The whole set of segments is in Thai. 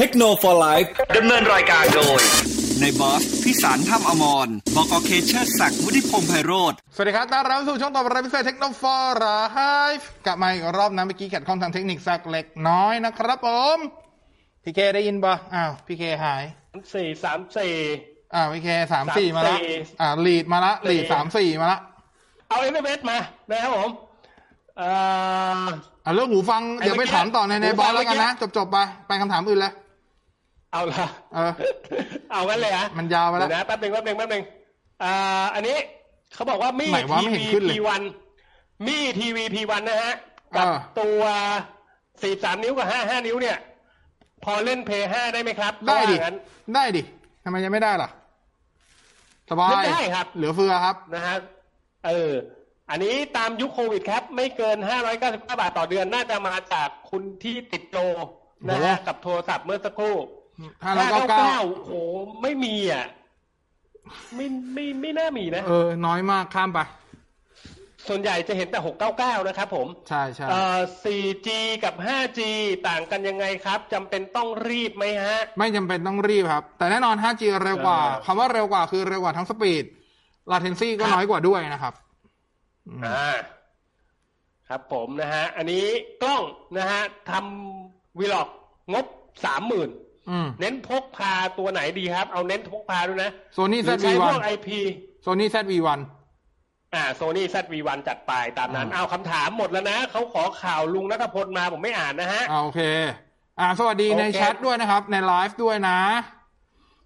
เทคโนโลยีดำเนินรายการโดยในบอสพิสารถ้ำอมรบกเคเชอร์ศักดิ์วุฒิพงษ์ไพโรธสวัสดีครับต้อนรับสู่ช่องต่อไปพิเศษเทคโนโลยีไฮฟ์กลับมาอีกรอบนะเมื่อกี้แขัดข้องทางเทคนิคสักเล็กน้อยนะครับผมพี่เคได้ยินปะอ้าวพี่เคหายสี่สามสี่อ้าวพี่เคสามสี่มาละสามสี่อ่าลีดมาละลีดสี่สามสี่มาละเอาเอ็มเอสมานะครับผมเอ่ออ่าเรื่องหูฟังไอ้เดี๋ยวไปเมื่อกี้ถามต่อในในหูบฟัองลแล้วกันนะเมื่อกี้จบๆไปไปคำถามอื่นเลย เอาละเออ เอากันเลยฮะมันยาวไปแล้ว เดี๋ยวนะแป๊บหนึงแป๊บหนึงแป๊บหนึงอ่า อันนี้เขาบอกว่ามีไหนวะไม่ทีเห็นวีขึ้นเลยพีวันมีทีวีพีวันนะฮะ กับเออตัวสี่สามนิ้วกับห้าห้านิ้วเนี่ย พอเล่นเพย์ห้าได้ไหมครับได้ดิเขาว่างั้น ได้ดิทำไมยังไม่ได้ล่ะ สบาย เล่นได้ครับ เหลือเฟือครับ นะฮะ เออ อันนี้ตามยุคโควิดครับ ไม่เกิน 599 บาทต่อเดือน น่าจะมาจากคุณที่ติดโลนะฮะ โอ้กับโทรศัพท์เมื่อสักครู่ ห้าร้อยเก้าเก้า599โอ้โหไม่มีอะ ไม่ไม่ไม่น่ามีนะ เออ น้อยมากข้ามไป ส่วนใหญ่จะเห็นแต่699นะครับผม ใช่ใช่เอ่อ 4G กับ 5G ต่างกันยังไงครับจำเป็นต้องรีบไหมฮะ ไม่จำเป็นต้องรีบครับ แต่แน่นอน 5G เร็วกว่าเออคำว่าเร็วกว่าคือเร็วกว่าทั้งสปีด latency ก็ครับน้อยกว่าด้วยนะครับ อ่า ครับผมนะฮะ อันนี้กล้องนะฮะทำวีล็อกงบสามหมื่นอืม เน้นพกพาตัวไหนดีครับ เอาเน้นพกพาด้วยนะ Sony หรือใช้พวก ZV-1 ไอพี Sony ZV-1 อ่าโซนี่ซัดวีวันจัดไปตามนั้นอ่าเอาคำถามหมดแล้วนะ เขาขอข่าวลุงนัทพลมาผมไม่อ่านนะฮะอ่าโอเค อ่า สวัสดีโอเคในแชทด้วยนะครับ ในไลฟ์ด้วยนะ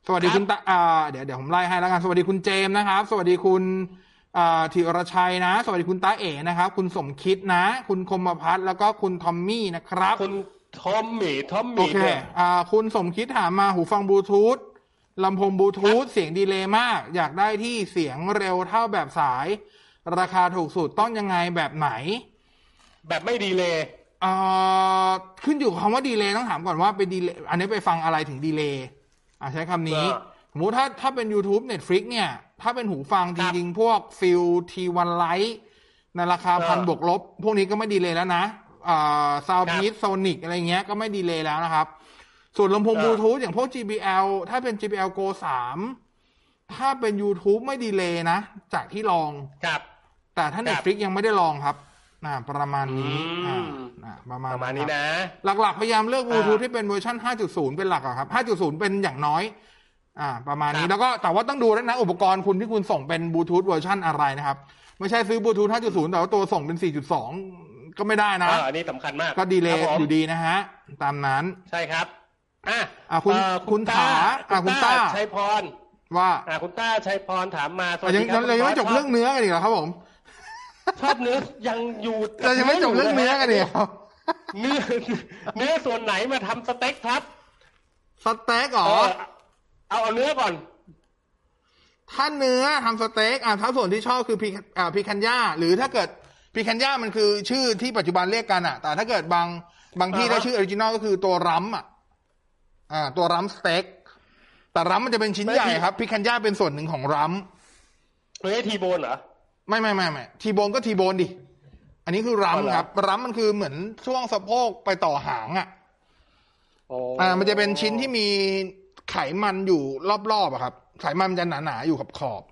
สวัสดีครับคุณตาอ่าเดี๋ยวเดี๋ยวผมไล่ให้แล้วกัน สวัสดีคุณเจมส์นะครับ สวัสดีคุณอ่าธีรชัยนะ สวัสดีคุณตาเอ๋นะครับ คุณสมคิดนะ คุณคมพัฒน์แล้วก็คุณทอมมี่นะครับคุณ ทอมมี่ทอมโอมี่เคด้วยอ่า คุณสมคิดถามมาหูฟังบลูทูธลำโพงบลูทูธเสียง delay มาก อยากได้ที่เสียงเร็วเท่าแบบสาย ราคาถูกสุดต้องยังไงแบบไหนแบบไม่ delay เอ่อขึ้นอยู่กับคำว่า delay ต้องถามก่อนว่าไป delay อันนี้ไปฟังอะไรถึง delay อะใช้คำนี้อ่าสมมติถ้าถ้าเป็น YouTube Netflix เนี่ย ถ้าเป็นหูฟังจริงๆ ครับ พวก FIIL T1 Lite ในราคาเออ พันบวกลบ พวกนี้ก็ไม่ delay แล้วนะอ่า SoundPEATS Sonic อะไรเงี้ยก็ไม่ delay แล้วนะครับ ส่วนลำโพงเออบลูทูธอย่างพวก JBL ถ้าเป็น JBL Go 3 ถ้าเป็น YouTube ไม่ delay นะ จากที่ลองครับแต่ถ้าครับ Netflix ยังไม่ได้ลองครับอ่าประมาณนี้อือ่ามอ่าประมาณประมาณนี้ครับนะ หลักๆ พยายามเลือกบลูทูธอ่าที่เป็นเวอร์ชัน5.0 เป็นหลักอะครับ 5.0 เป็นอย่างน้อย อ่า ประมาณนี้ครับแล้วก็แต่ว่าต้องดูด้วยนะ อุปกรณ์คุณที่คุณส่งเป็นบลูทูธเวอร์ชันอะไรนะครับ ไม่ใช่ซื้อบลูทูธ5.0 แต่ว่าตัวส่งเป็น 4.2 ก็ไม่ได้นะอ่าอันนี้สำคัญมากก็ delay ครับผมอยู่ดีนะฮะ ตามนั้นใช่ครับอะอะคุณเอ่อคุณถาต้าอะคุณต้าชัยพรว่าอะคุณต้าชัยพรถามมาสวัอะสยังดีครับเรายังไม่จบคุณเรื่องเนื้อกันอีกเหรอครับผมชอบเนื้อยังอยู่เรายังไม่จบเรื่องเนื้อกันอีกเหรอเนื้อเนื้อส่วนไหนมาทำสเต็กครับสเต็กเหรอเออเอาเอาเนื้อก่อน ถ้าเนื้อทำสเต็กอะถ้าส่วนที่ชอบคือพีอ่าพีคันย่าหรือถ้าเกิด พีคันย่ามันคือชื่อที่ปัจจุบันเรียกกันอะแต่ถ้าเกิดบางบางที่อ่าฮะได้ชื่อ original ก็คือตัว rump อะอ่า ตัว rump steak แต่ rump มันจะเป็นชิ้นใหญ่ครับ picanha เป็นส่วนหนึ่งของ rump เนื้อทีโบนเหรอไม่ไม่ไม่ไม่ทีโบนก็ทีโบนดิอันนี้คือ rump อ๋อเหรอครับ rump มันคือเหมือนช่วงสะโพกไปต่อหางอะโอ้อ่า มันจะเป็นชิ้นที่มีไขมันอยู่รอบๆอะครับ ไขมันมันจะหนาๆอยู่ขอบขอบ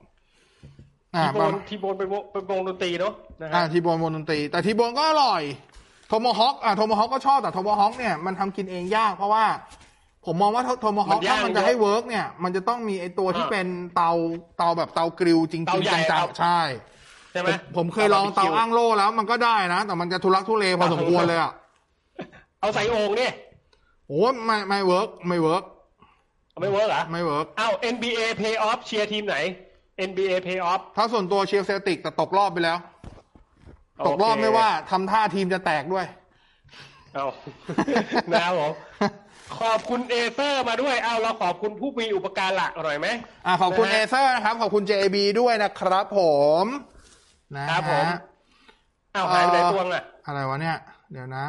ๆอ่าทีโบประมาณทีโบนเป็นวงเป็นวงดนตรีเนาะ นะฮะอ่าทีโบนวงดนตรีแต่ทีโบนก็อร่อยโทโมฮอคอ่าโทโมฮอคก็ชอบแต่โทโมฮอคเนี่ยมันทำกินเองยากเพราะว่า ผมมองว่าโทโมฮอคถ้ามันจะให้ work เนี่ย มันจะต้องมีไอตัวที่เป็นเตาเตาแบบเตา grill จริงๆจังๆใช่ใช่ไหมผมผมเคยลองเตาอั้งโล่แล้วมันก็ได้นะ แต่มันจะทุลักทุเลพอสมควรเลยอะเอาใส่โอ่งเนี่ยโอ้ไม่ไม่ work ไม่ work เอาไม่ work เหรอไม่ work เอา NBA Playoff เชียร์ทีมไหน NBA Play Off ถ้าส่วนตัวเชียร์เซลติกแต่ตกรอบไปแล้ว ตกรอบโเคไม่ว่าทำท่าทีมจะแตกด้วย เอานะครับผมขอบคุณเอเซอร์มาด้วย เอาเราขอบคุณผู้มีอุปการะหน่อยไหมอ่าขอบคุณนะเอฮะเซอร์นะครับ ขอบคุณ JB ด้วยนะครับผมนะฮะครับผมเอาหายไปไหนตวงอะ อะไรวะเนี่ย เดี๋ยวนะ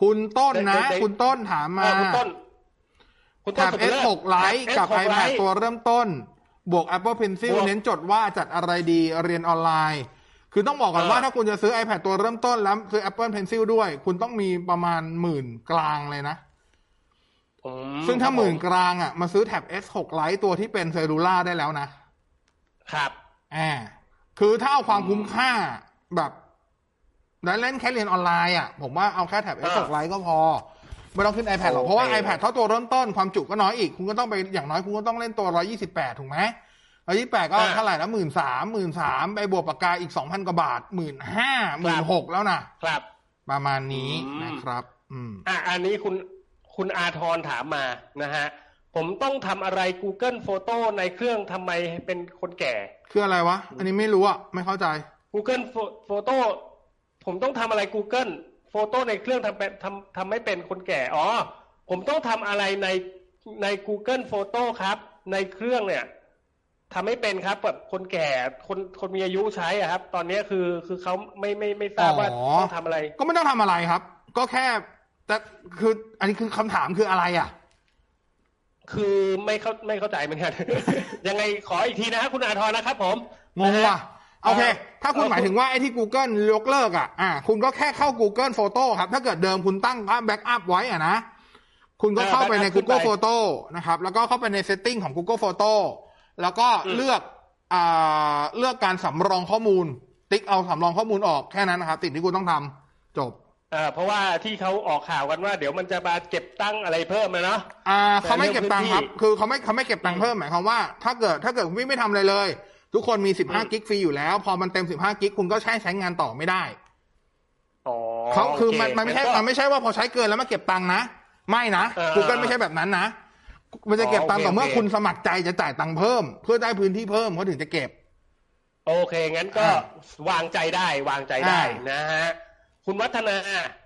คุณต้นนะเด็กๆคุณต้นถามมาเออคุณต้นคุณแถต้นบสุภเลิศ S6 Lite แถกับ S6 iPad Lite ตัวเริ่มต้น บวก Apple Pencil บวกเน้นจดว่าจัดอะไรดีเรียนออนไลน์ คือต้องบอกก่อนเออว่าถ้าคุณจะซื้อ iPad ตัวเริ่มต้นแล้วซื้อ Apple Pencil ด้วย คุณต้องมีประมาณหมื่นกลางเลยนะโอ้อืซึ่งถ้าครับหมื่นผกลางอะ มาซื้อแท็บ S6 Lite ตัวที่เป็นเซลลูล่าได้แล้วนะ ครับอ่าคือถ้าเอาความคุ้มค่าแบบแล้วเล่นแค่เรียนออนไลน์อะ ผมว่าเอาแค่แท็บ S6 Lite ก็พอ ไม่ต้องขึ้น iPad หรอก เพราะว่าโอเค iPad เท่าตัวเริ่มต้นความจุก็น้อยอีก คุณก็ต้องไปอย่างน้อยคุณก็ต้องเล่นตัว 128 ถูกไหม 128ก็เท่าไหร่นะหมื่นสามหมื่นสามไปบวกปากกาอีก2,000กว่าบาทหมื่นห้าหมื่นหกแล้วนะครับ ประมาณนี้อืมนะครับ อืมอะอันนี้คุณคุณอาทรถามมานะฮะ ผมต้องทำอะไร Google Photo ในเครื่องทำไมเป็นคนแก่ คืออะไรวะ อันนี้ไม่รู้อะ ไม่เข้าใจ Google Pho- Photo ผมต้องทำอะไร Google Photo ในเครื่องทำเป็นทำทำไม่เป็นคนแก่ อ๋อ ผมต้องทำอะไรในใน Google Photo ครับ ในเครื่องเนี่ย ทำไม่เป็นครับแบบคนแก่คนคนมีอายุใช้อะครับ ตอนนี้คือคือเขาไม่ไม่ไม่ทราบว่าอ๋อต้องทำอะไร ก็ไม่ต้องทำอะไรครับ ก็แค่แต่คือ อันนี้คือคำถามคืออะไรอะ คือไม่เข้าไม่เข้าใจเหมือนกันยังไงขออีกทีนะฮะคุณอาทรนะครับ ผมงงว่ะโอเค ถ้าคุณหมายถึงว่าไอ้ที่ Google ยกเลิกอะอ่าคุณก็แค่เข้า Google Photo ครับ ถ้าเกิดเดิมคุณตั้งภาพแบ็กอัพไว้อะนะ คุณก็เข้าไปในเออ backup ขึ้น Google ไป Photo นะครับ แล้วก็เข้าไปใน setting ของ Google Photo แล้วก็อืมเลือกอ่าเลือกการสำรองข้อมูล ติ๊กเอาสำรองข้อมูลออกแค่นั้นนะครับสิ่งที่คุณต้องทำจบอ่าเพราะว่าที่เขาออกข่าวกันว่า เดี๋ยวมันจะมาเก็บตั้งอะไรเพิ่มนะเนาะอ่าแต่เขาไม่เก็บตังค์ครับเรื่องพื้นที่คือเขาไม่เขาไม่เก็บตังค์เพิ่มหมายความว่า ถ้าเกิดถ้าเกิดคุณไม่ทำอะไรเลย ทุกคนมี 15 กิกฟรีอยู่แล้ว พอมันเต็ม 15 กิกคุณก็ใช้ใช้งานต่อไม่ได้อ๋อเขาคือโมันมันไม่ใช่งั้ก็มันไม่ใช่ว่าพอใช้เกินแล้วมาเก็บตังค์นะ ไม่นะเออ Google ไม่ใช่แบบนั้นนะ มันจะเก็บตังค์อ๋อต่อโอเคเมื่อโอเคคุณสมัครใจจะจ่ายตังค์เพิ่ม เพื่อได้พื้นที่เพิ่มเขาถึงจะเก็บ โอเค งั้นก็อ่าวางใจได้วางใจได้อ่านะฮะคุณวัฒนา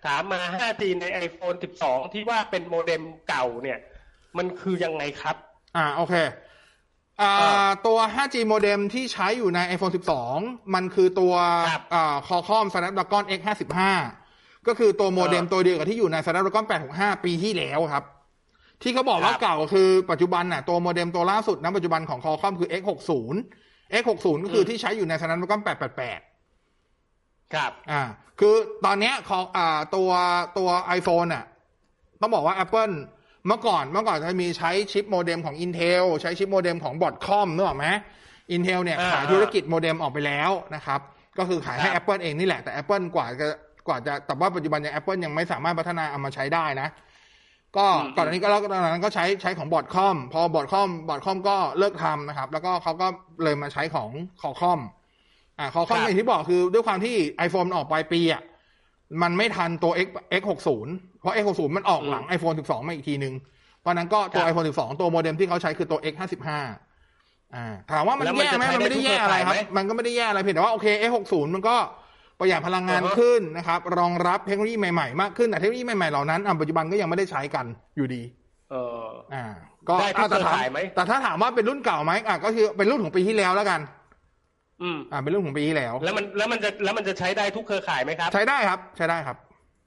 ถามมา 5G ใน iPhone 12 ที่ว่าเป็นโมเด็มเก่าเนี่ย มันคือยังไงครับ อ่าโอเคอ่าอ่าตัว 5G โมเด็มที่ใช้อยู่ใน iPhone 12 มันคือตัวครับอ่า Qualcomm Snapdragon X55 ก็คือตัวโมเด็มอ่าตัวเดียวกับที่อยู่ใน Snapdragon 865 ปีที่แล้วครับ ที่เขาบอกว่าครับเก่าคือปัจจุบันน่ะตัวโมเด็มตัวล่าสุดณปัจจุบันของ Qualcomm คือ X60 X60 ก็คือที่ใช้อยู่ใน Snapdragon 888 ครับ อ่า คือตอนเนี้ยของอ่าตัวตัว iPhone อะ ต้องบอกว่า Apple เมื่อก่อนเมื่อก่อนจะมีใช้ชิปโมเด็มของ Intel ใช้ชิปโมเด็มของ Broadcom นึกออกไหม Intel เนี่ยอ่าขายธุรกิจโมเด็มออกไปแล้วนะครับ ก็คือขายให้ครับ Apple เองนี่แหละแต่ Apple กว่าจะกว่าจะแต่ว่าปัจจุบันยัง Apple ยังไม่สามารถพัฒนาเอามาใช้ได้นะ ก็อืมก่อนอันนี้ก็แล้วตอนนั้นก็ใช้ใช้ของ Broadcom พอ Broadcom Broadcom ก็เลิกทำนะครับ แล้วก็เขาก็เลยมาใช้ของคอคอมอ่าคอคอมครับอย่างที่บอกคือด้วยความที่ iPhone ออกปลายปีอะมันไม่ทันตัว X X60 เพราะ X60 มันออกหลัง iPhone 12 มาอีกทีนึง เพราะฉะนั้นก็ตัวครับ iPhone 12 ตัวโมเด็มที่เขาใช้คือตัว X55 อ่าถามว่ามันแล้วมันแย่ไหมจะใช้มันไม่ได้ได้ทุกแย่อะไรครับเครือข่ายไหมมันก็ไม่ได้แย่อะไรเพียงแต่ว่าโอเค X60 มันก็ ประหยัดพลังงานอ่าฮะขึ้นนะครับ รองรับเทคโนโลยีใหม่ๆมากขึ้นแต่เทคโนโลยีใหม่ๆเหล่านั้นอะปัจจุบันก็ยังไม่ได้ใช้กันอยู่ดี เอออ่า ก็ได้ทุกอะแต่ถามเครือข่ายไหมแต่ถ้าถามว่าเป็นรุ่นเก่าไหมอะก็คือเป็นรุ่นของปีที่แล้วแล้วกัน อืมอ่าเป็นรุ่นของปีที่แล้ว แล้วมันแล้วมันจะแล้วมันจะใช้ได้ทุกเครือข่ายไหมครับ ใช้ได้ครับ ใช้ได้ครับ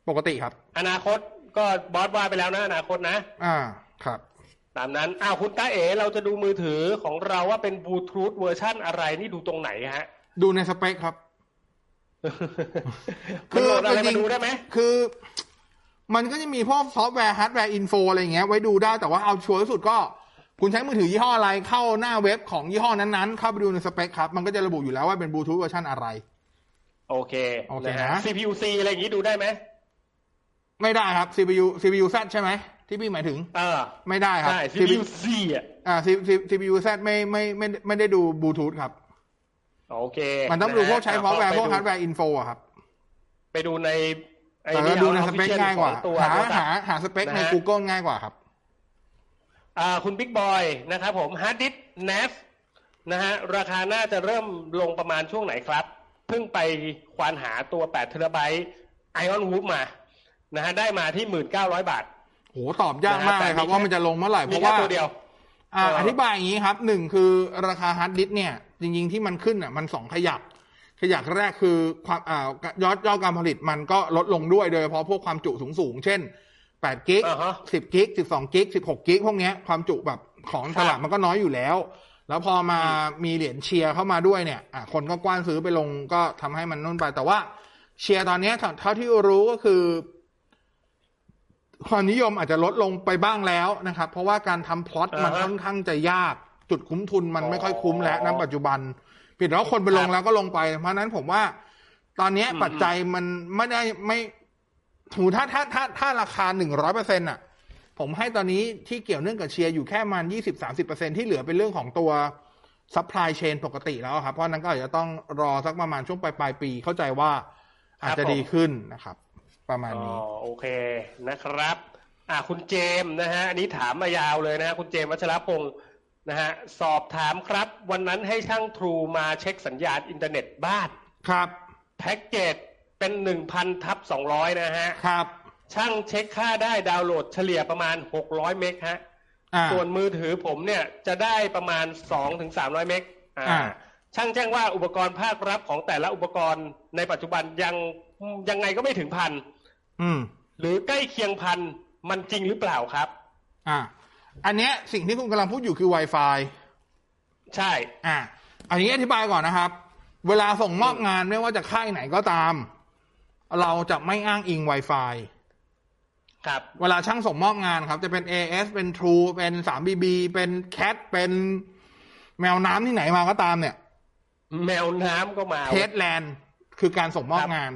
ปกติครับ อนาคตก็บอสว่าไปแล้วนะอนาคตนะ อ่าครับตามนั้น อ้าวคุณตาเอ๋เราจะดูมือถือของเราว่าเป็นบลูทูธเวอร์ชั่นอะไรนี่ดูตรงไหนฮะ ดูในสเปคครับ คือโหลดอะไรจมาริงๆดูได้ไหมคือ มันก็จะมีพวกซอฟต์แวร์ฮาร์ดแวร์ info อะไรอย่างเงี้ยไว้ดูได้แต่ว่าเอาชัวร์ที่สุดก็ คุณใช้มือถือยี่ห้ออะไรเข้าหน้าเว็บของยี่ห้อนั้นๆ เข้าไปดูในสเปคครับ มันก็จะระบุอยู่แล้วว่าเป็นบลูทูธเวอร์ชันอะไร โอเคโอเคฮนะ CPU C อะไรอย่างนี้ดูได้ไหมไม่ได้ครับ CPU CPU Z ใช่ไหมที่พี่หมายถึงเออไม่ได้ครับใช่ CPU Z อะอ่า CPU Z ไม่ไม่ไม่ไม่ได้ดูบลูทูธครับ โอเค มันต้องดูพวกใช้นะซอฟต์แวร์ไปพวกดูฮาร์ดแวร์ info อะครับ ไปดูในไอ้แต่นี่ก็ดูในเอาสเปค official ง่ายกว่าของตัวหาโทรศัพท์หาหาสเปคในนะฮะ Google ง่ายกว่าครับ อ่าคุณบิ๊กบอยนะครับผมฮาร์ดดิส NAS นะฮะราคาน่าจะเริ่มลงประมาณช่วงไหนครับ เพิ่งไปควานหาตัว8เทราไบต์ IronWolf มานะฮะได้มาที่ 1,900 บาทโหตอบยากมากเลยครับนะฮะแต่มีว่ามันจะลงเมื่อไหร่เพมีราะแค่ว่าตัวเดียว อ่าเออออธิบายอย่างนี้ครับหนึ่งคือราคาฮาร์ดดิสก์เนี่ย จริง ๆ ที่มันขึ้นอะมันสองขยักขยักแรกคือความอ่ายอดยอดการผลิตมันก็ลดลงด้วยโดยเฉพาะพวกความจุสูงๆเช่น8 gig อ่าฮะ10 gig 12 gig 16 gig พวกเนี้ยความจุแบบของตลาดมันก็น้อยอยู่แล้ว แล้วพอมามีเหรียญเชียร์เข้ามาด้วยเนี่ยอะคนก็กว้านซื้อไปลงก็ทำให้มันนุ่นไป แต่ว่าเชียร์ตอนเนี้ยเท่าเท่าที่รู้ก็คือ ความนิยมอาจจะลดลงไปบ้างแล้วนะครับ เพราะว่าการทำพล็อตมันอ่าฮะค่อนข้างจะยาก จุดคุ้มทุนมันอ๋อไม่ค่อยคุ้มแล้วณปัจจุบัน ผิดแล้วคนไปลงครับแล้วก็ลงไป เพราะฉะนั้นผมว่า ตอนเนี้ยอืมปัจจัยมันไม่ได้ไม่ถูถ้าถ้าถ้าถ้าราคาหนึ่งร้อยเปอร์เซ็นต์อะ ผมให้ตอนนี้ที่เกี่ยวเนื่องกับเชียร์อยู่แค่ประมาณยี่สิบสามสิบเปอร์เซ็นที่เหลือเป็นเรื่องของตัว supply chain ปกติแล้วครับ เพราะฉะนั้นก็อาจจะต้องรอสักประมาณช่วงปลายปลายๆปีเข้าใจว่าอาจจะครับผมดีขึ้นนะครับ ประมาณอ๋อนี้โอเคนะครับ อ่าคุณเจมส์นะฮะอันนี้ถามมายาวเลยนะฮะคุณเจมส์วัชรพงศ์ นะฮะสอบถามครับ วันนั้นให้ช่าง True มาเช็คสัญญาณอินเทอร์เน็ตบ้านครับแพ็กเกจเป็นหนึ่งพันทับสองร้อยนะฮะครับ ช่างเช็คค่าได้ดาวน์โหลดเฉลี่ยประมาณหกร้อย meg ฮะอ่าส่วนมือถือผมเนี่ยจะได้ประมาณสองถึงสามร้อย megอ่าอ่าช่างแจ้งว่าอุปกรณ์ภาครับของแต่ละอุปกรณ์ในปัจจุบันยังยังไงก็ไม่ถึงพันอืมหรือใกล้เคียงพันมันจริงหรือเปล่าครับ อ่า อันเนี้ยสิ่งที่คุณกำลังพูดอยู่คือ Wi-Fi ใช่ อ่าอันนี้อธิบายก่อนนะครับ เวลาส่งมอบงานไม่ว่าจะค่ายไหนก็ตาม เราจะไม่อ้างอิง Wi-Fi ครับ เวลาช่างส่งมอบงานครับ จะเป็น AS เป็น True เป็น 3BB เป็น CAT เป็นแมวน้ำที่ไหนมาก็ตามเนี่ย แมวน้ำก็มา test LAN คือการส่งมอบงาน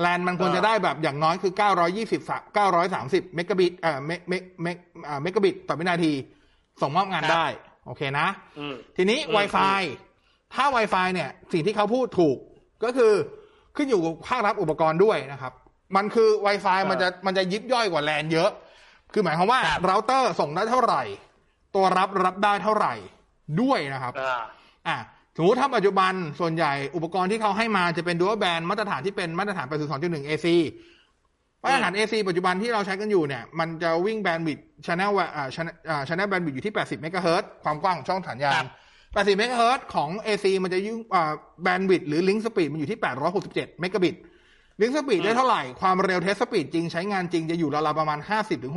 แลนด์มันควรจะได้แบบอย่างน้อยคือ 920 930 เมกะบิตเอ่อ meg meg meg อ่าเมกะบิตต่อวินาที ส่งมอบงานได้ โอเคนะอืมทีนี้อืม Wi-Fi ถ้า Wi-Fi เนี่ย สิ่งที่เขาพูดถูกก็คือขึ้นอยู่กับภาครับอุปกรณ์ด้วยนะครับ มันคือ Wi-Fi มันจะมันจะยิบย่อยกว่าแลนเยอะ คือหมายความว่าครับเราเตอร์ส่งได้เท่าไหร่ ตัวรับรับได้เท่าไหร่ด้วยนะครับ อ่าอะ สมมติถ้าปัจจุบันส่วนใหญ่อุปกรณ์ที่เขาให้มาจะเป็น dual band มาตรฐานที่เป็นมาตรฐาน802.1 AC มาตรฐาน AC ปัจจุบันที่เราใช้กันอยู่เนี่ย มันจะวิ่งแบนด์วิด channel ว่าอ่า channel อ่า channel bandwidth อยู่ที่ 80 เมกะเฮิรตซ์ความกว้างของช่องสัญญาณครับ80 เมกะเฮิรตซ์ของ AC มันจะยุ่งอ่า bandwidth หรือ link speed มันอยู่ที่ 867 เมกะบิตlink speed ได้เท่าไหร่ ความเร็ว test speed จริงใช้งานจริงจะอยู่ราวๆประมาณ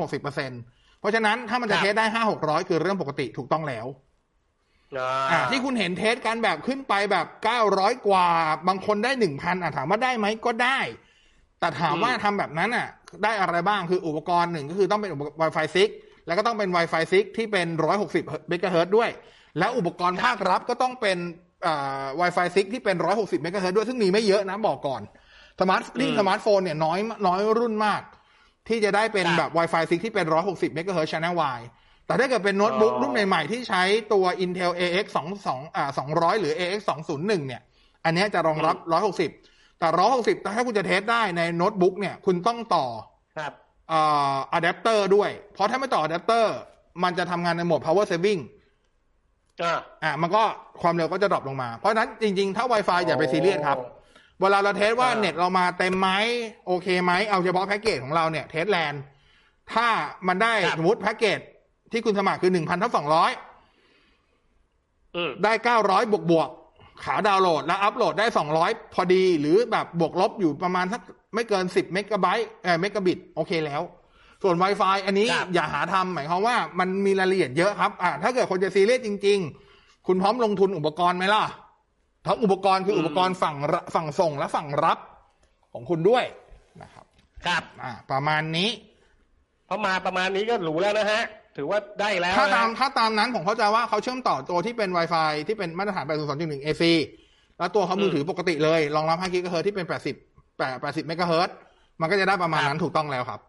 50-60%เพราะฉะนั้นถ้ามันจะครับ test ได้ 5-600 คือเรื่องปกติถูกต้องแล้วอ่าอ่า ที่คุณเห็น test กันแบบขึ้นไปแบบ900กว่า บางคนได้1,000อะถามว่าได้ไหมก็ได้ แต่ถามว่าทำแบบนั้นอะ ได้อะไรบ้างคืออุปกรณ์หนึ่งก็คือต้องเป็นอุปกรณ์ Wi-Fi 6 แล้วก็ต้องเป็น Wi-Fi 6 ที่เป็น160เมกะเฮิรตซ์ด้วย แล้วอุปกรณ์ภาครับก็ต้องเป็นอ่า Wi-Fi 6 ที่เป็น160เมกะเฮิรตซ์ด้วย ซึ่งมีไม่เยอะนะบอกก่อนสมาร์ทยิ่งสมาร์ทโฟนเนี่ยน้อยน้อยรุ่นมาก ที่จะได้เป็นครับแบบ Wi-Fi 6 ที่เป็น160เมกะเฮิรตซ์ channel wide แต่ถ้าเกิดเป็นโน้ตบุ๊กอ๋อรุ่นใหม่ๆ ที่ใช้ตัว Intel AX 2อ่า200 หรือ AX 201เนี่ย อันเนี้ยจะรองรับ 160 แต่ 160 ถ้าคุณจะ test ได้ในโน้ตบุ๊กเนี่ย คุณต้องต่อครับอ่าอะแดปเตอร์ด้วย เพราะถ้าไม่ต่ออะแดปเตอร์ มันจะทำงานในโหมด power saving อ่าอะมันก็ความเร็วก็จะ drop ลงมา เพราะฉะนั้นจริงๆ ถ้า Wi-Fi อย่าไปซีเรียสครับ เวลาเรา test ว่าอ่าเน็ตเรามาเต็มไหมโอเคไหม เอาเฉพาะแพ็กเกจของเราเนี่ย test LAN ถ้ามันได้ครับสมมติแพ็กเกจ ที่คุณสมัครคือหนึ่งพันทับสองร้อยอืมได้เก้าร้อยบวกบวกๆขาดาวน์โหลด แล้วอัพโหลดได้สองร้อยพอดีหรือแบบบวกลบอยู่ประมาณสักไม่เกินสิบเมกะไบต์เอ่อเมกะบิต โอเคแล้ว ส่วน Wi-Fi อันนี้ครับอย่าหาทำหมายความว่ามันมีรายละเอียดเยอะครับ อ่า ถ้าเกิดคนจะซีเรียสจริง ๆ คุณพร้อมลงทุนอุปกรณ์ไหมล่ะทั้งอุปกรณ์คืออุปกรณ์ฝั่งรับฝั่งส่งและฝั่งรับของคุณด้วยนะครับ ครับ อ่า ประมาณนี้พอมาประมาณนี้ก็หรูแล้วนะฮะ ถือว่าได้แล้วถ้าตามนะถ้าตามนั้นผมเข้าใจว่าเขาเชื่อมต่อตัวที่เป็น Wi-Fi ที่เป็นมาตรฐาน 802.1 AC แล้วตัวเขามือถือปกติเลยรองรับ5กิกะเฮิรตซ์ที่เป็น 80 8 80เมกะเฮิรตซ์มันก็จะได้ประมาณนั้นถูกต้องแล้วครับ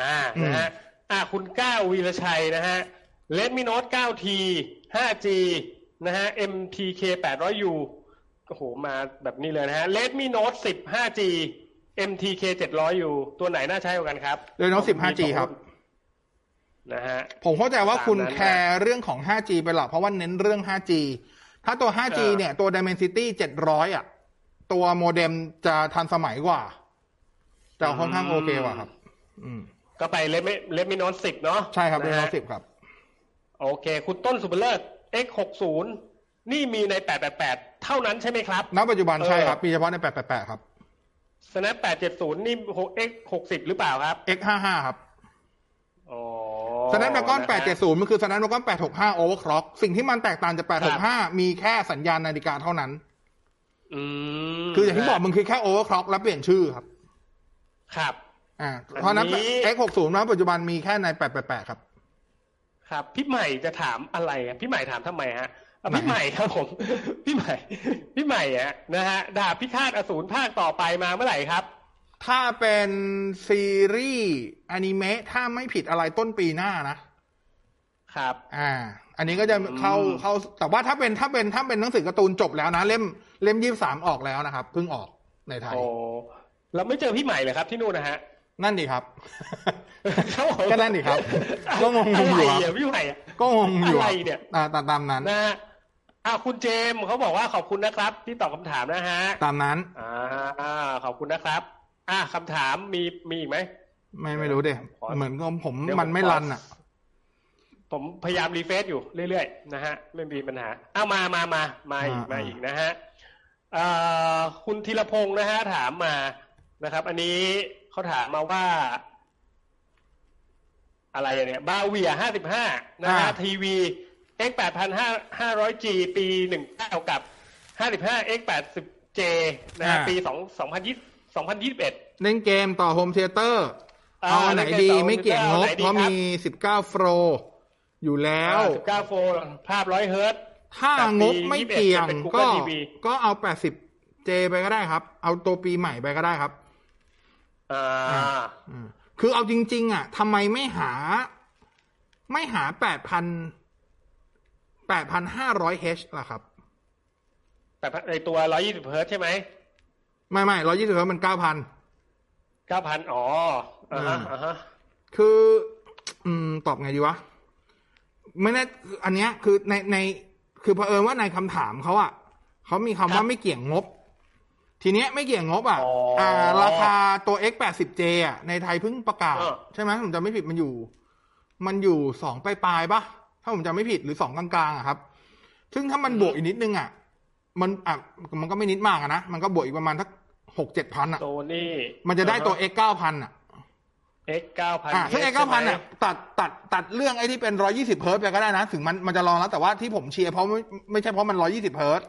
อ่าอืมนะฮะอ่าคุณก้าววีรชัยนะฮะ Redmi Note 9T 5G นะฮะ MTK 800U โอ้โหมาแบบนี้เลยนะฮะ Redmi Note 10 5G MTK 700U ตัวไหนน่าใช้กว่ากันครับเลยน้อง10 5G ครับ นะฮะผมเข้าใจว่าคุณตามนั้นนะแคร์เรื่องของ 5G ไปหรอกเพราะว่าเน้นเรื่อง 5G ถ้าตัว 5G เออเนี่ยตัว Dimensity 700 อะ ตัวโมเด็มจะทันสมัยกว่าจะค่อนข้างโอเคกว่าครับอืมก็ไป Redmi Redmi Note 10เนาะใช่ครับเลยนะน้อฮะง10ครับ โอเค คุณต้นสุบเลิศ X60 นี่มีใน888เท่านั้นใช่ไหมครับ ณ ปัจจุบันเออใช่ครับ มีเฉพาะใน888ครับ Snap 870 นี่ X60 หรือเปล่าครับ X55 ครับ อ๋อ Snapdragon นะฮะ870 มันคือ Snapdragon 865 Overclock สิ่งที่มันแตกต่างจาก 865 มีแค่สัญญาณนาฬิกาเท่านั้นอืมคืออย่างที่บอกมันคือแค่ Overclock และเปลี่ยนชื่อครับ ครับอ่าเพราะนั้นอันนี้ X60 นะปัจจุบันมีแค่ใน 888 ครับ ครับพี่ใหม่จะถามอะไรอะพี่ใหม่ถามทำไมฮะอะไหนพี่ใหม่ครับผม พี่ใหม่ พี่ใหม่อะนะฮะดาบพิฆาตอสูรภาคต่อไปมาเมื่อไหร่ครับ ถ้าเป็นซีรีส์อนิเมะถ้าไม่ผิดอะไรต้นปีหน้านะครับ อ่า อันนี้ก็จะเข้าอืมเข้า แต่ว่าถ้าเป็นถ้าเป็นถ้าเป็นหนังสือการ์ตูนจบแล้วนะ เล่มเล่มยี่สามออกแล้วนะครับเพิ่งออกในไทยโอ้เราไม่เจอพี่ใหม่เลยครับที่นู่นนะฮะ นั่นดีครับครับผมก็นั่นดิครับ ก็งงๆอยู่อะไรครับอะพี่ใหม่อะก็งงอยู่อะไรเนี่ยอ่าตามตามนั้นนะฮะอ่าคุณเจมส์เขาบอกว่าขอบคุณนะครับ ที่ตอบคำถามนะฮะ ตามนั้น อ่าขอบคุณนะครับ อ่าคำถามมีมีอีกไหมไม่ไม่รู้เด็ขอเหมือนกับผมเดี๋ยวมันไม่ขอรันอะ ผมพยายามรีเฟซอยู่เรื่อยๆนะฮะไม่มีปัญหาเอามามามามาอีกอ่ามาอีกนะฮะเอ่อคุณธีรพงศ์นะฮะถามมานะครับ อันนี้เขาถามมาว่า อะไรอะเนี่ยบาเวียห้าสิบห้านะฮะทีวี x แปดพันห้าห้าร้อย G ปีหนึ่งเก้ากับห้าสิบห้า x แปดสิบ J นะฮะปีสองสองพันยี่ส องพันยี่สิบเอ็ดเล่นเกมต่อโฮมเทเตอร์อ่าเอาอันไหนเล่นเกมดีต่อไม่เกี่ยงงบ Home Theater เพราะไหนดีครับมีสิบเก้าโฟรอยู่แล้วสิบเก้าโฟร์ภาพร้อยเฮิร์ตซ์ถ้างบไม่เกี่ยงเป็นก็ Google TV ก็เอาแปดสิบเจไปก็ได้ครับ เอาตัวปีใหม่ไปก็ได้ครับอ่าอืมคือเอาจริง ๆ อะทำไมไม่หา ไม่หาแปดพันแปดพันห้าร้อยเฮล่ะครับแต่ในตัวร้อยยี่สิบเฮิร์ตซ์ใช่ไหม ไม่ไม่ร้อยยี่สิบมันเก้าพันเก้าพันอ๋ออ่าฮะอืมอ่าฮะคือ อืม ตอบไงดีวะ ไม่แน่อันเนี้ย คือในใน คือเผอิญว่าในคำถามเขาอะเขามีคำว่าไม่เกี่ยงงบ ทีเนี้ยไม่เกี่ยงงบอะอ่า ราคาตัว X 8 0 J อะในไทยเพิ่งประกาศ ใช่ไหมผมจำไม่ผิดมันอยู่ มันอยู่สองปลายๆปะถ้าผมจำไม่ผิดหรือสองกลางๆอะครับ ซึ่งถ้ามันบวกอีกนิดนึงอะมันอะมันก็ไม่นิดมากอะนะ มันก็บวกอีกประมาณทัก หกเจ็ดพันอะโซนี่มันจะได้ตัว X เก้าพันอะ X เก้าพันอ่าซึ่ง X เก้าพันอะตัดตัดตัดเรื่องไอ้ที่เป็นร้อยี่สิบเฮิร์ตไปก็ได้นะ ถึงมันมันจะรองแล้วแต่ว่าที่ผมเชียร์เพราะไม่ไม่ใช่เพราะมันร้อยี่สิบเฮิร์ต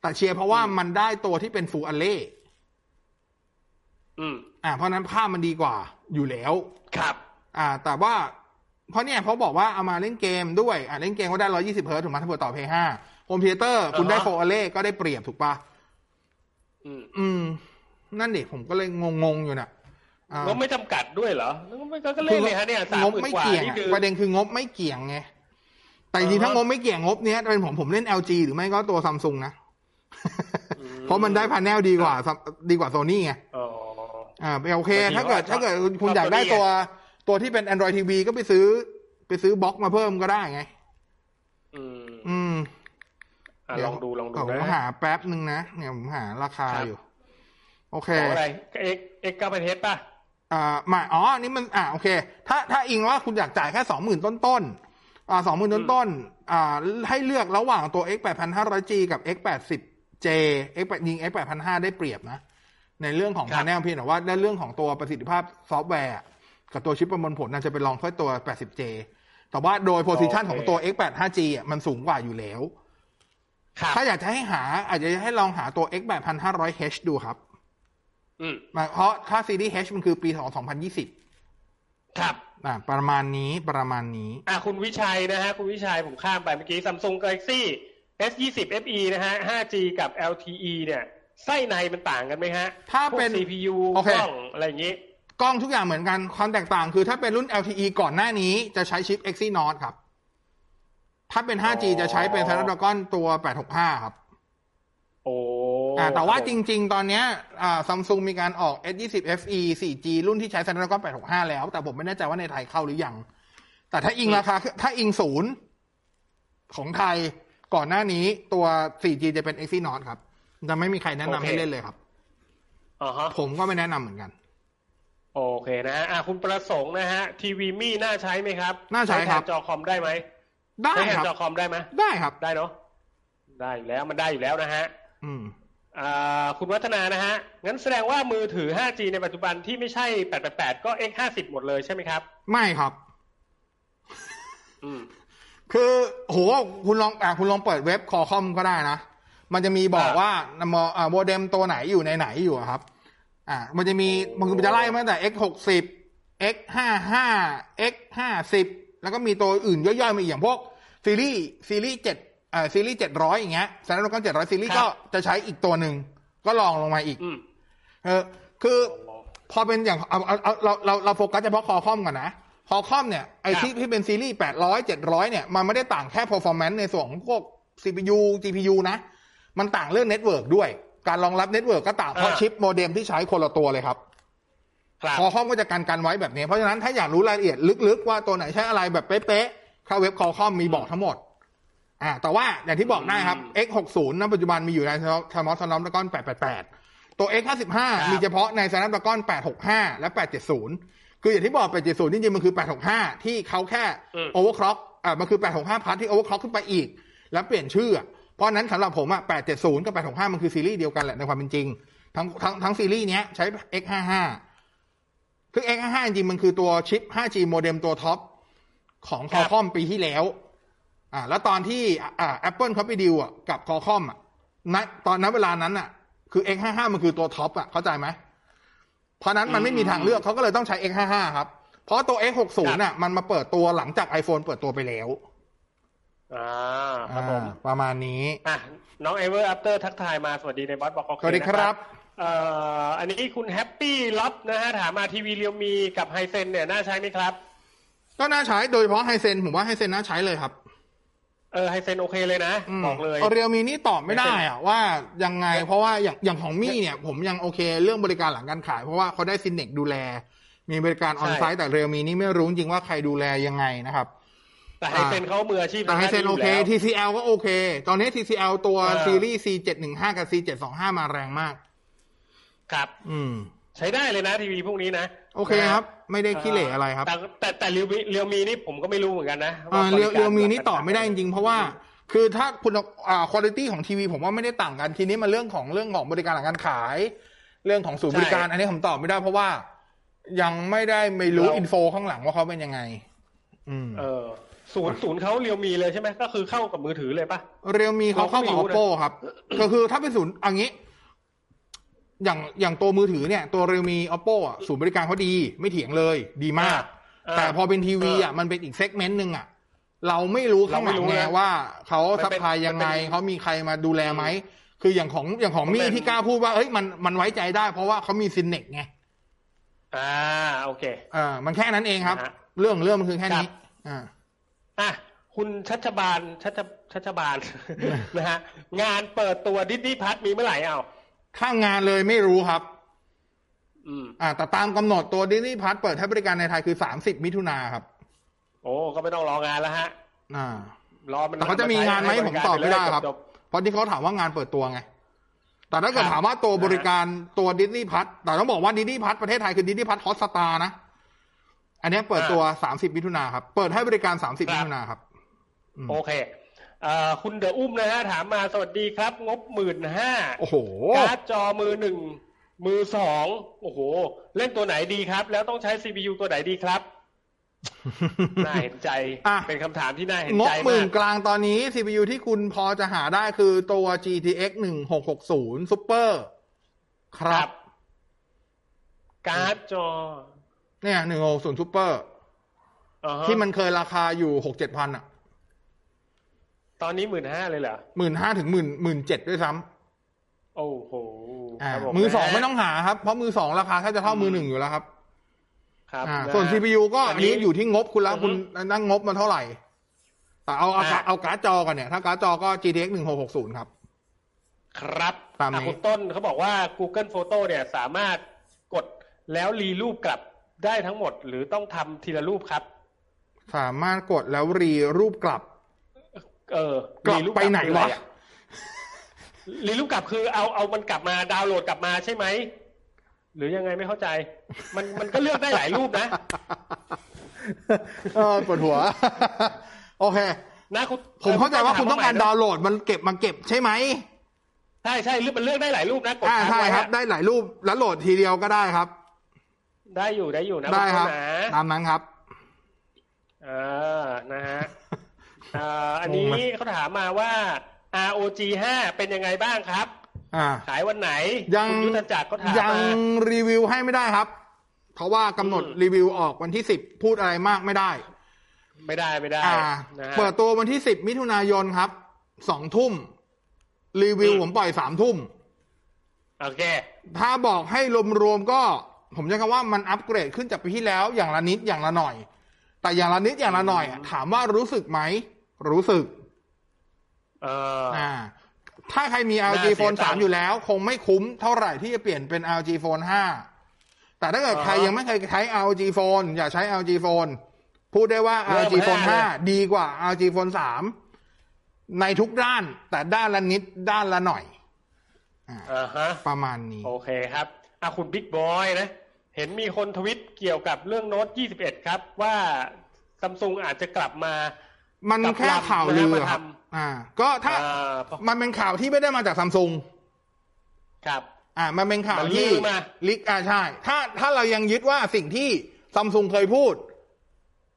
แต่เชียร์เพราะว่ามันได้ตัวที่เป็น full arrayอืมอ่าเพราะฉะนั้นภาพมันดีกว่าอยู่แล้วครับ อ่า แต่ว่าเพราะเนี่ยเขาบอกว่าเอามาเล่นเกมด้วยอ่าเล่นเกมก็ได้ร้อยี่สิบเฮิร์ตถูกไหมถ้าเผื่อต่อ Play ห้า home theater คุณได้อ่าฮะ full array ก็ได้เปรียบถูกปะอืมอืม นั่นดิผมก็เลยงงๆอยู่น่ะอ่างบไม่จำกัดด้วยเหรอไม่ก็ก็เล่นเลยฮะเนี่ยสามหมื่นกว่างบไม่เกี่ยงนี่อะคือประเด็นคืองบไม่เกี่ยงไงแต่จริงๆอ่าฮะถ้างบไม่เกี่ยงงบเนี้ยเป็นผมผมเล่น LG หรือไม่ก็ตัวซัมซุงนะเพราะมันได้พาแนลดีกว่าซัมดีกว่าโซนี่ไงอ๋ออ่าโอเคบางทีถ้าเกิดก็ถ้าเกิดคุณชอบอยากได้ตัวนี้ไงตัว ตัวที่เป็น Android TV ก็ไปซื้อ ไปซื้อบล็อกมาเพิ่มก็ได้ไง อืมอืมอะเดี๋ลยวองดูลองดูผมนะหาแป๊บหนึ่งนะเนี่ยผมหาราคาครับอยู่ โอเคของอะไรเอ็กเอ็กเก้าพันเฮดป่ะอ่าไมาอ๋ออันนี้มันอ่าโอเค ถ้าถ้าอิงว่าคุณอยากจ่ายแค่สองหมื่นต้นต้นๆอ่าสองหมื่นต้นต้นๆอ่าให้เลือกระหว่างตัว x 8 5 0 0 G กับ x 8 0 J x 8ยิง x 8 5 0 0ได้เปรียบนะ ในเรื่องของครับ panel เพียงแต่ว่าในเรื่องของตัวประสิทธิภาพซอฟต์แวร์ กับตัวชิปประมวลผลน่าจะไปรองกว่าตัว 80J แต่ว่าโดย position ของตัว x 8 5 G อะมันสูงกว่าอยู่แล้วครับถ้าอยากจะให้หา อาจจะให้ลองหาตัว x 8 5 0 0 H ดูครับอืม เพราะถ้าซีรีส์ H มันคือปี2020ครับอ่าประมาณนี้ประมาณนี้ อะคุณวิชัยนะฮะ คุณวิชัยผมข้ามไปเมื่อกี้ Samsung Galaxy S20 FE นะฮะ 5G กับ LTE เนี่ยไส้ในมันต่างกันไหมฮะ ถ้าเป็นพวก CPU โอเคกล้องอะไรอย่างนี้กล้องทุกอย่างเหมือนกันความแตกต่างคือถ้าเป็นรุ่น LTE ก่อนหน้านี้จะใช้ชิป Exynos ครับ ถ้าเป็น 5G อ๋อจะใช้เป็น Snapdragon ตัว 865 ครับ โอ้อ่า แต่ว่าครับจผมริง ๆ ตอนเนี้ยอ่าซัมซุงมีการออก S20 FE 4G รุ่นที่ใช้ Snapdragon 865 แล้ว แต่ผมไม่แน่ใจว่าในไทยเข้าหรือยัง แต่ถ้าอิงราคา ถ้าอิงศูนย์ของไทยก่อนหน้านี้ตัว 4G จะเป็น Exynos ครับ จะไม่มีใครแนะนำให้เล่นเลยครับอ่าฮะผมก็ไม่แนะนำเหมือนกัน โอเคนะฮะอะคุณประสงค์นะฮะ ทีวีมี่น่าใช้ไหมครับ น่าใช้ครับแทนจอคอมได้ไหม ได้ใช้แทนครับจอคอมได้ไหมได้ครับ ได้เนาะ ได้อยู่แล้วมันได้อยู่แล้วนะฮะ อืมอ่า คุณวัฒนานะฮะ งั้นแสดงว่ามือถือ 5G ในปัจจุบันที่ไม่ใช่ 888 ก็ X50 หมดเลยใช่ไหมครับ ไม่ครับ อืม คือ โห คุณลองอะคุณลองเปิดเว็บคอคอมก็ได้นะ มันจะมีบอกอ่าว่าโมอ่าโมเด็มตัวไหนอยู่ในไหนอยู่อะครับ อ่า มันจะมี มันจะไล่มาตั้งแต่ x หกสิบ x ห้าห้า x ห้าสิบแล้วก็มีตัวอื่นย่อยๆมาอีกอย่างพวกซีรีส์ซีรีส์เจ็ด อ่าซีรีส์เจ็ดร้อยอย่างเงี้ย Snapdragon เจ็ดร้อยซีรีส์ครับก็จะใช้อีกตัวหนึ่ง ก็รองลงมาอีกอืมเออคือพอเป็นอย่างเอาเอาเอาเราเราเราโฟกัสเฉพาะ Qualcomm ก่อนนะ Qualcomm เนี่ยไอครับที่ที่เป็นซีรีส์แปดร้อยเจ็ดร้อยเนี่ยมันไม่ได้ต่างแค่ performance ในส่วนของพวก CPU GPU นะ มันต่างเรื่อง network ด้วย การรองรับ network ก็ต่างเพราะอ่าชิปโมเด็มที่ใช้คนละตัวเลยครับครับ Qualcomm ก็จะกันกันไว้แบบนี้ เพราะฉะนั้นถ้าอยากรู้รายละเอียดลึกๆ ว่าตัวไหนใช้อะไรแบบเป๊ะๆเข้าเว็บคอคอมมีบอกทั้งหมด อ่าแต่ว่าอย่างที่บอกได้ครับ X60 ณปัจจุบันมีอยู่ใน Thermos Snapdragon 888 ตัว X55 มีเฉพาะใน Snapdragon 865 และ 870 คืออย่างที่บอก 870 จริงๆ มันคือ 865 ที่เขาแค่อืม overclock อ่ามันคือ 865พัทที่ overclock ขึ้นไปอีก แล้วเปลี่ยนชื่ออะเพราะฉะนั้นสำหรับผมอะ870 กับ 865 มันคือซีรีส์เดียวกันแหละในความเป็นจริง ทั้งทั้งทั้งซีรีส์เนี้ยใช้ X55 คือ X55 จริงๆมันคือตัวชิป 5G โมเด็มตัวท็อปของคครัอบคอมปีที่แล้ว อ่าแล้วตอนที่อ่า Apple เขาไปดีลอะกับคอคอมอะณตอนนั้นเวลานั้นอะ คือ X55 มันคือตัวท็อปอะเข้าใจไหมเพราะนั้นมันไม่มีทางเลือกเขาก็เลยต้องใช้ X55 ครับ เพราะตัว X60 อะ มันมาเปิดตัวหลังจาก iPhone เปิดตัวไปแล้วอ่าครับผมอ่าประมาณนี้อะน้อง Ever After ทักทายมาสวัสดีในบอสบอกโอเคสวัสดีครับเอ่ออันนี้คุณแฮปปี้ล็อบนะฮะถามมาทีวี realme กับ Hisense เนี่ยน่าใช้ไหมครับ ก็น่าใช้โดยเฉพาะ Hisense ผมว่า Hisense น่าใช้เลยครับ เออ Hisense โอเคเลยนะผมบอกเลย realmeนี่ตอบไม่ได้อะว่ายังไง เพราะว่าอย่างอย่างของ Mi เนี่ย ผมยังโอเค เรื่องบริการหลังการขาย เพราะว่าเขาได้ Synnex ดูแล มีบริการ on-site แต่ realme นี่ไม่รู้จริงว่าใครดูแลยังไงนะครับ แต่ Hisense เขามืออาชีพแต่ Hisense ทางด้าโอเคยู่แล้ว TCL ก็โอเค ตอนนี้ TCL ตัวเออซีรีส์ C715 กับ C725 มาแรงมาก ครับ อืม ใช้ได้เลยนะทีวีพวกนี้นะโอเคครับ ไม่ได้ขี้เหร่อะไรครับ แต่แต่แต่ realme realme นี่ผมก็ไม่รู้เหมือนกันนะอ่าว่าเรียวบกาเรียวมีนี่ตอบไม่ได้จริงๆเพราะว่าคือถ้าคุณอ่าคุณภาพของทีวีผมว่าไม่ได้ต่างกันทีนี้มันเรื่องของเรื่องของบริการหลังการขาย เรื่องของศูนย์บริการ อันนี้ผมตอบไม่ได้เพราะว่ายังไม่ได้ไม่รู้อินโฟข้างหลังว่าเขาเป็นยังไง อืม เออศูนย์ศูนย์เขาเรียวมีเลยใช่ไหมก็คือเข้ากับมือถือเลยปะเรียวมีเขาเข้ากับเราก็ไม่รู้นะ oppo ครับ ก็คือถ้าเป็นศูนย์เอันนี้ อย่างอย่างตัวมือถือเนี่ยตัวเรียวมี oppo อะศูนย์บริการเขาดี ไม่เถียงเลย ดีมากาแต่พอเป็นทีวีอะมันเป็นอีกเซกเมนต์หนึ่งอะเราไม่รู้ข้างหลังเราไม่รู้ไงนะว่าเขามันซัพเป็นพลายยังไงมันเป็นเขามีใครมาดูแลไหมคืออย่างของอย่างของมันมี่เป็นที่กล้าพูดว่าเอ้ยมันมันไว้ใจได้เพราะว่าเขามีซินเน็กไงอ่าโอเคอ่ามันแค่นั้นเองครับนะฮะเรื่องเรื่องมันคือแค่นี้ครับอ่าอะคุณชัชบาลชัชชัชบาลนะฮะงานเปิดตัวดิสนีย์พัทมีเมื่อไหร่เอา ถ้างานเลยไม่รู้ครับ อืมอ่า แต่ตามกำหนดตัวดิสนีย์พัทเปิดให้บริการในไทยคือสามสิบมิถุนาครับ โอ้ก็ไม่ต้องรองานแล้วฮะ อ่ารอมันแต่เขาจะมีงานไหมผมตอบไม่ได้ครับจบเพราะที่เขาถามว่างานเปิดตัวไง แต่ถ้าเกิดครับถามว่าตัวบริการตัว Disney Plus แต่ต้องบอกว่า Disney Plus ประเทศไทยคือ Disney Plus Hotstar นะ อันเนี้ยเปิดตัวสามสิบมิถุนาครับ เปิดให้บริการสามสิบมิถุนาครับอืมโอเคเอ่อ คุณเดอะอุ้มนะฮะถามมาสวัสดีครับ งบหมื่นห้าโอ้โหการ์ดจอมือหนึ่งมือสองโอ้โห เล่นตัวไหนดีครับ แล้วต้องใช้ CPU ตัวไหนดีครับน่าเห็นใจอะเป็นคำถามที่น่าเห็นใจมากงบหมื่นกลางตอนนี้ CPU ที่คุณพอจะหาได้คือตัว GTX 1660 Super ครับ การ์ดจอ เนี่ย 160 Super อ่าฮะที่มันเคยราคาอยู่หกเจ็ดพันอะ ตอนนี้หมื่นห้าเลยเหรอหมื่นห้าถึงหมื่นหมื่นเจ็ดด้วยซ้ำโอ้โหอ่าครับผมือสองนะฮะไม่ต้องหาครับ เพราะมือสองราคาแค่จะเท่ามือหนึ่งอยู่แล้วครับ ครับอ่าะฮะส่วน CPU ก็อัอันนนี้นี้อยู่ที่งบคุณแล้วอือฮึคุณนั่งงบมาเท่าไหร่ แต่เอาเอาอะเอาการ์ดจอกันเนี่ย ถ้าการ์ดจอก็ GTX 1660 ครับ ครับตามนี้อะคุณต้นเขาบอกว่า Google Photo เนี่ยสามารถกดแล้วรีรูปกลับได้ทั้งหมด หรือต้องทำทีละรูปครับ สามารถกดแล้วรีรูปกลับ เออกลับรีรูไปไหนคืออวะรอรีรูปกลับคือเอาเอามันกลับมาดาวน์โหลดกลับมาใช่ไหมหรือยังไงไม่เข้าใจ มันมันก็เลือกได้หลายรูปนะเออปวดหัว โอเคนะคุณผมเข้าใจว่าคุณต้องการดาวน์น์โหลดมันเก็บมาเก็บใช่ไหมใช่ใช่มันเลือกได้หลายรูปนะกดอ่าค้างใช่ไว้ครับอะได้หลายรูปแล้วโหลดทีเดียวก็ได้ครับ ได้อยู่ได้อยู่นะได้ครับณต้นนะตามนั้นครับอ่านะฮะ อ่าอันนี้งงไหมเขาถามมาว่า ROG 5เป็นยังไงบ้างครับอ่าขายวันไหนยังคุณยุทธจักรก็ถามยังมารีวิวให้ไม่ได้ครับ เพราะว่ากำหนดอืมรีวิวออกวันที่สิบพูดอะไรมากไม่ได้ ไม่ได้ไม่ได้อ่านะฮะเปิดตัววันที่สิบมิถุนายนครับสองทุ่ม รีวิวอืมผมปล่อยสามทุ่มโอเค ถ้าบอกให้รวมๆก็ ผมใช้คำว่ามันอัปเกรดขึ้นจากปีที่แล้วอย่างละนิดอย่างละหน่อย แต่อย่างละนิดอย่างละหน่อยอะถามว่ารู้สึกไหม รู้สึก เอออ่า ถ้าใครมีน่า LG เสีย Phone ตังค์3อยู่แล้ว คงไม่คุ้มเท่าไหร่ที่จะเปลี่ยนเป็น LG Phone 5 แต่ถ้าเกิดอ่าฮะใครยังไม่เคยใช้ LG Phone อย่าใช้ LG Phone พูดได้ว่าเริ่ม LG Phone ห้าเลย5ดีกว่า LG Phone 3 ในทุกด้าน แต่ด้านละนิดด้านละหน่อยอ่าฮะ ประมาณนี้ โอเคครับอะคุณบิ๊กบอยนะ เห็นมีคนทวิตเกี่ยวกับเรื่องโน้ต21 ครับ ว่าซัมซุงอาจจะกลับมา มันกับแค่ข่าวลือลำนะครับมาทอ่า ก็ถ้าอ่ามันเป็นข่าวที่ไม่ได้มาจากซัมซุงครับ อ่า มันเป็นข่าวมันที่ลือมาลิกอ่าใช่ ถ้าถ้าเรายังยึดว่าสิ่งที่ซัมซุงเคยพูด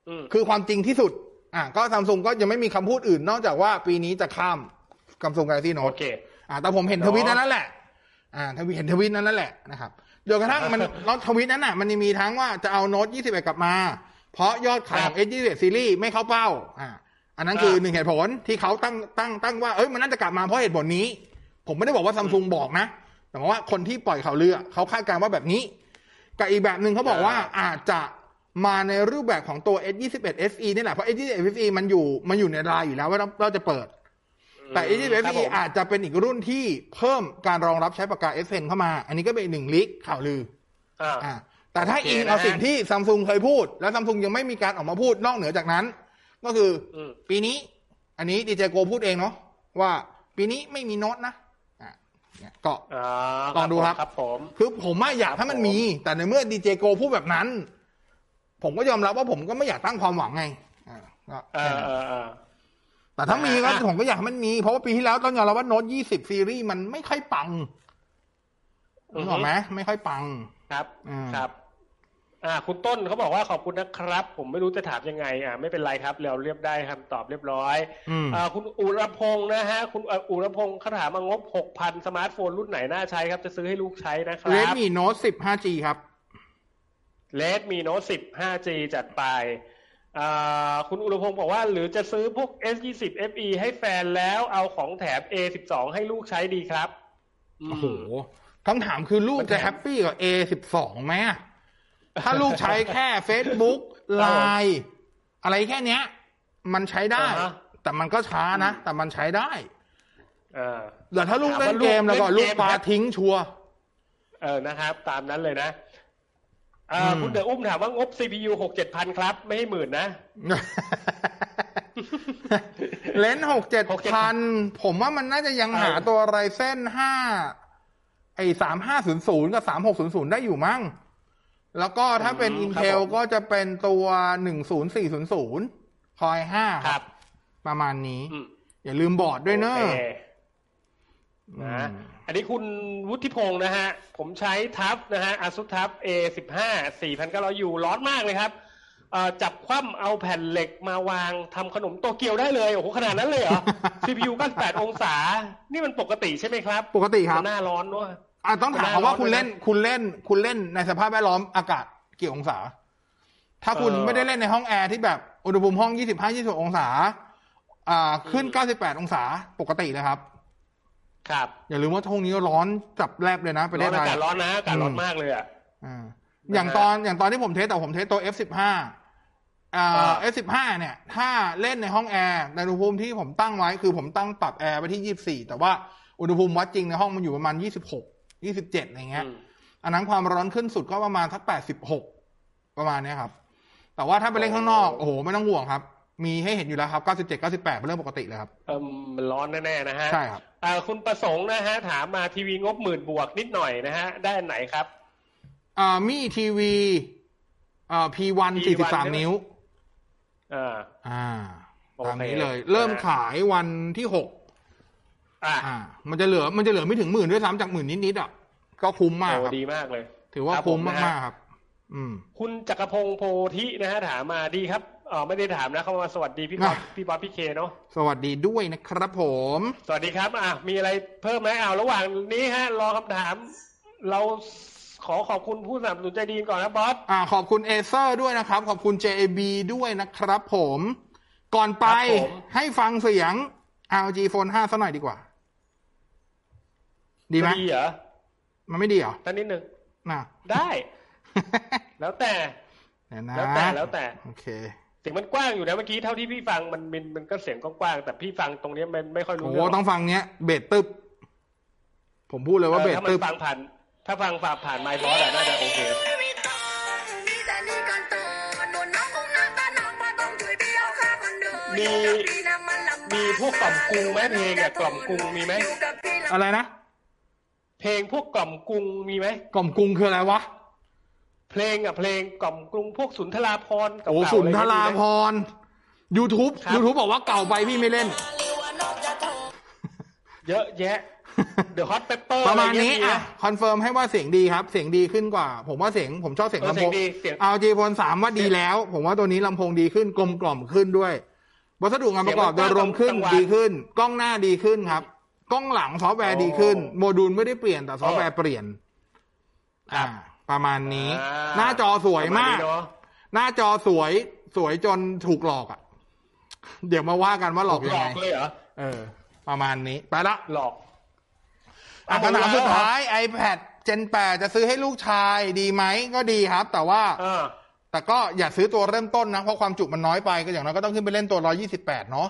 อืมคือความจริงที่สุด อ่าก็ซัมซุงก็ยังไม่มีคำพูดอื่น นอกจากว่าปีนี้จะข้ามซัมซุงกาแล็กซี่โน้โอตเคอ่าแต่ผมเห็นทวิตนั้นนั่นแหละ อ่าทวิตเห็นทวิตนั้นนั่นแหละนะครับจนกระทั่งมันแล้วทวิตนั้นน่ะ มันยังมีทั้งว่าจะเอาโน้ต21กลับมา เพราะยอดขายของ S21 ซีรีส์ไม่เข้าเป้า อ่า อันนั้นคืออ่าหนึ่งเหตุผลที่เขาตั้งตั้งตั้งว่าเอ้ยมันน่าจะกลับมาเพราะเหตุผลนี้ ผมไม่ได้บอกว่าซัมซุงบอกนะ แต่ว่าคนที่ปล่อยข่าวลือเขาคาดการณ์ว่าแบบนี้กับอีกแบบหนึ่งเขาบอกว่าอาจจะมาในรูปแบบของตัว S21 SE นี่แหละ เพราะ S21 SE มันอยู่มันอยู่ในรายอยู่แล้วว่าเราเราจะเปิด แต่ S21 ครับ SE ผมอาจจะเป็นอีกรุ่นที่เพิ่มการรองรับใช้ปากกา S Pen เข้ามา อันนี้ก็เป็นอีกหนึ่งลิกข่าวลืออ่าอ่าแต่ถ้าโอเคอิงเอานะฮะสิ่งที่ซัมซุงเคยพูด แล้วซัมซุงยังไม่มีการออกมาพูดนอกเหนือจากนั้น ก็คืออมปีนี้ อันนี้ดีเจโกพูดเองเนาะว่าปีนี้ไม่มีโน้ตนะอะเนี่ยก็อ่าลองดูครับครับผมคือผมอะอยากให้มันมี แต่ในเมื่อดีเจโกพูดแบบนั้น ผมก็ยอมรับว่าผมก็ไม่อยากตั้งความหวังไงอ่าก็เอแค่อนั้นเออเออแต่ถ้ามีก็อะผมก็อยากให้มันมี เพราะว่าปีที่แล้วต้องยอมรับว่าโน้ตยี่สิบซีรีส์มันไม่ค่อยปังนึกออกไหมไม่ค่อยปังครับอืมครับ อ่า คุณต้นเขาบอกว่าขอบคุณนะครับ ผมไม่รู้จะถามยังไง อ่าไม่เป็นไรครับเราเรียบได้คำตอบเรียบร้อยอืมอ่าคุณอุรพงศ์นะฮะ คุณเอ่ออุรพงศ์เขาถามมางบหกพันสมาร์ทโฟนรุ่นไหนน่าใช้ครับ จะซื้อให้ลูกใช้นะคเรรัดบมี่โน้ตสิบ 5G ครับRedmi Note สิบ 5G จัดไปอ่าคุณอุรพงศ์บอกว่าหรือจะซื้อพวก S20 FE ให้แฟนแล้วเอาของแถม A12 ให้ลูกใช้ดีครับโอ้โหคำถามคือลูกมันจะ happy กับบ A สิบสองไหมอะ ถ้าลูกใช้แค่ Facebook ไลน์อะไรแค่เนี้ย มันใช้ได้ อ่าฮะ แต่มันก็ช้านะ แต่มันใช้ได้อ่าแต่ถ้าลูกถามว่าเล่นเกมแล้วก็ลูกลูกกเล่นเกมครับปาทิ้งชัวร์ เออ นะครับ ตามนั้นเลยนะอ่าอืมคุณเดออุ้มถามว่างบ CPU หกเจ็ดพันครับ ไม่ให้หมื่นนะ เลนส์หกเจ็ด6-7พันผมว่ามันน่าจะยังเออหาตัวไรเส้นห้าไอ้สามห้าศูนย์ศูนย์กับสามหกศูนย์ศูนย์ได้อยู่มั้ง แล้วก็ถ้าเป็นอืม Intel ครับผมก็จะเป็นตัวหนึ่งศูนย์สี่ศูนย์ศูนย์คอยห้าครับ ประมาณนี้อืมอย่าลืมบอร์ดด้วยเนอะโอเคอืนะมอันนี้คุณวุฒิพงศ์นะฮะ ผมใช้ทับนะฮะอาซุทับ A สิบห้าสี่พันเก้าร้อยยูร้อนมากเลยครับเอ่อจับคว่ำเอาแผ่นเหล็กมาวางทำขนมโตเกียวได้เลย โอ้โห ขนาดนั้นเลยเหรอ CPU 98 องศา นี่มันปกติใช่ไหมครับ ปกติครับหน้าร้อนด้วย อะต้องถามหน้าเขาว่าร้อนคุณเล่นด้วยนะคุณเล่น คุณเล่นในสภาพแวดล้อมอากาศกี่องศา ถ้าคุณเออไม่ได้เล่นในห้องแอร์ที่แบบอุณหภูมิห้อง25 26องศา อ่า ขึ้น98องศาปกติเลยครับ ครับ อย่าลืมว่าช่วงนี้ร้อนตับแลบเลยนะประเทศไทยอากาศร้อนร้อนนะอากาศร้อนมากเลยอะอ่าอย่างตอนอย่างตอนที่ผม test แต่ผม test ตัว F15 อ่าอ่า F15 เนี่ย ถ้าเล่นในห้องแอร์ในอุณหภูมิที่ผมตั้งไว้คือผมตั้งปรับแอร์ไปที่ 24 แต่ว่าอุณหภูมิวัดจริงในห้องมันอยู่ประมาณ 26 27อะไรเงี้ยอืมอันนั้นความร้อนขึ้นสุดก็ประมาณสัก86ประมาณเนี้ยครับ แต่ว่าถ้าไปเล่นข้างนอกโอ้โหไม่ต้องห่วงครับ มีให้เห็นอยู่แล้วครับ97 98เป็นเรื่องปกติเลยครับเออมันร้อนแน่ๆนะฮะใช่ครับอ่าคุณประสงค์นะฮะ ถามมาทีวีงบหมื่นบวกนิดหน่อยนะฮะ ได้อันไหนครับอ่ามีทีวีอ่า P1 P1 43นิ้วอ่าอ่าโอเคตามนี้เลย เริ่มนะฮะขายวันที่หก อ่าอ่า มันจะเหลือมันจะเหลือไม่ถึงหมื่นด้วยซ้ำจากหมื่นนิดๆอะก็คุ้มมากโอ้ครับดีมากเลย ถือว่าครับคุ้มผมนะฮะมากๆครับ อืม คุณจักรพงศ์โพธินะฮะถามมาดีครับอ๋อไม่ได้ถามนะเขามาสวัสดีพี่บอสอะพี่บอสพี่เคเนาะสวัสดีด้วยนะครับผม สวัสดีครับ อะมีอะไรเพิ่มไหมเอาระหว่างนี้ฮะ รอคำถาม เราขอขอบคุณผู้สนับสนุนใจดีก่อนนะบอสอ่า ขอบคุณเอเซอร์ด้วยนะครับ ขอบคุณ JAB ด้วยนะครับผม ก่อนไปครับผมให้ฟังเสียง LG Phone 5สักหน่อยดีกว่า ดีไหมดีเหรอมันไม่ดีเหรอท่านนิดหนึ่งน่ะได้ แล้วแต่เดี๋ยวนะแล้วแต่แล้วแต่โอเคเสียงมันกว้างอยู่นะเมื่อกี้เท่าที่พี่ฟังมันมันมันก็เสียงกว้างๆแต่พี่ฟังตรงเนี้ยมันไม่ค่อยรู้โอ้เรื่องต้องฟังเนี้ยเบสตึบผมพูดเลยว่าเบเออสถ้ามัตึนบฟังผ่าน ถ้าฟังผ่านผ่านไมค์บอสอะน่าจะโอเคมีมีพวกกล่อมกรุงไหมเพลงอะกล่อมกรุงมีไหมอะไรนะ เพลงพวกกล่อมกรุงมีไหมกล่อมกรุงคืออะไรวะ เพลงอะเพลงกล่อมกรุงพวกสุนทราพรณ์เก่าๆโอ้อะไรสุนทรามีไหพมร YouTube ครับ YouTube บอกว่าเก่าไปพี่ไม่เล่น เยอะแยะเดอะฮอตเปเปอร์ประมาณนี้ออะคอนเฟิร์มให้ว่าเสียงดีครับ เสียงดีขึ้นกว่า ผมว่าเสียงผมชอบเสียงเออลำเสีโพยงงดีเสียงเอาจีพลสามว่าดีแล้ว ผมว่าตัวนี้ลำโพงดีขึ้นกลมกล่อมขึ้นด้วยวัสดุงานประกอบเสียงมันยรวมดีขึ้นจังหวะดีขึ้น กล้องหน้าดีขึ้นครับ กล้องหลังซอฟต์แวร์ดีขึ้น โมดูลไม่ได้เปลี่ยนแต่ซอฟต์แวร์เปลี่ยนครัอ่าประมาณนี้อ่าหน้าจอสวยมากประณนี้เนอะหน้าจอสวยสวยจนถูกหลอกอะ เดี๋ยวมาว่ากันว่าหลอกยังไงหลอกเลยเหรอเออ ประมาณนี้ ไปละหลอกอะเอาหมดคำถามแล้วสุดท้าย iPad Gen 8จะซื้อให้ลูกชายดีไหมก็ดีครับ แต่ว่าอ่าแต่ก็อย่าซื้อตัวเริ่มต้นนะ เพราะความจุมันน้อยไปก็อย่างน้อยก็ต้องขึ้นไปเล่นตัว128เนาะ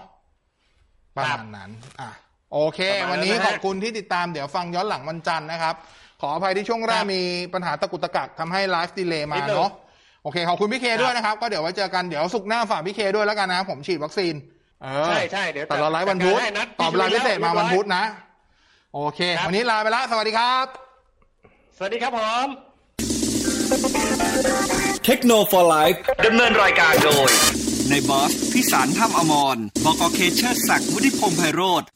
ประมาณนั้น อะ โอเคประมาณนั้นวันนี้นะฮะขอบคุณที่ติดตามเดี๋ยวฟังย้อนหลังวันจันทร์นะครับ ขออภัยที่ช่วงแรกครับมีปัญหาตะกุกตะกักทำให้ไลฟ์ delay มานิดนึงเนาะโอเคขอบคุณพี่ K ครับด้วยนะครับ ก็เดี๋ยวไว้เจอกันเดี๋ยวศุกร์หน้าฝากพี่ K ด้วยแล้วกันนะ ผมฉีดวัคซีนเออใช่ใช่เดี๋ยวแต่เราไลฟ์วันพุธจัดการให้นัดต่อเวลาพิเศษมาวันพุธนะ โอเคครับวันนี้ลาไปละสวัสดีครับ สวัสดีครับผมเทคโนโลยีดำเนินรายการโดย ในบอสพิสารถ้ำอมรบกเคเชอร์ศักดิ์วุฒิพงษ์ไพโรธ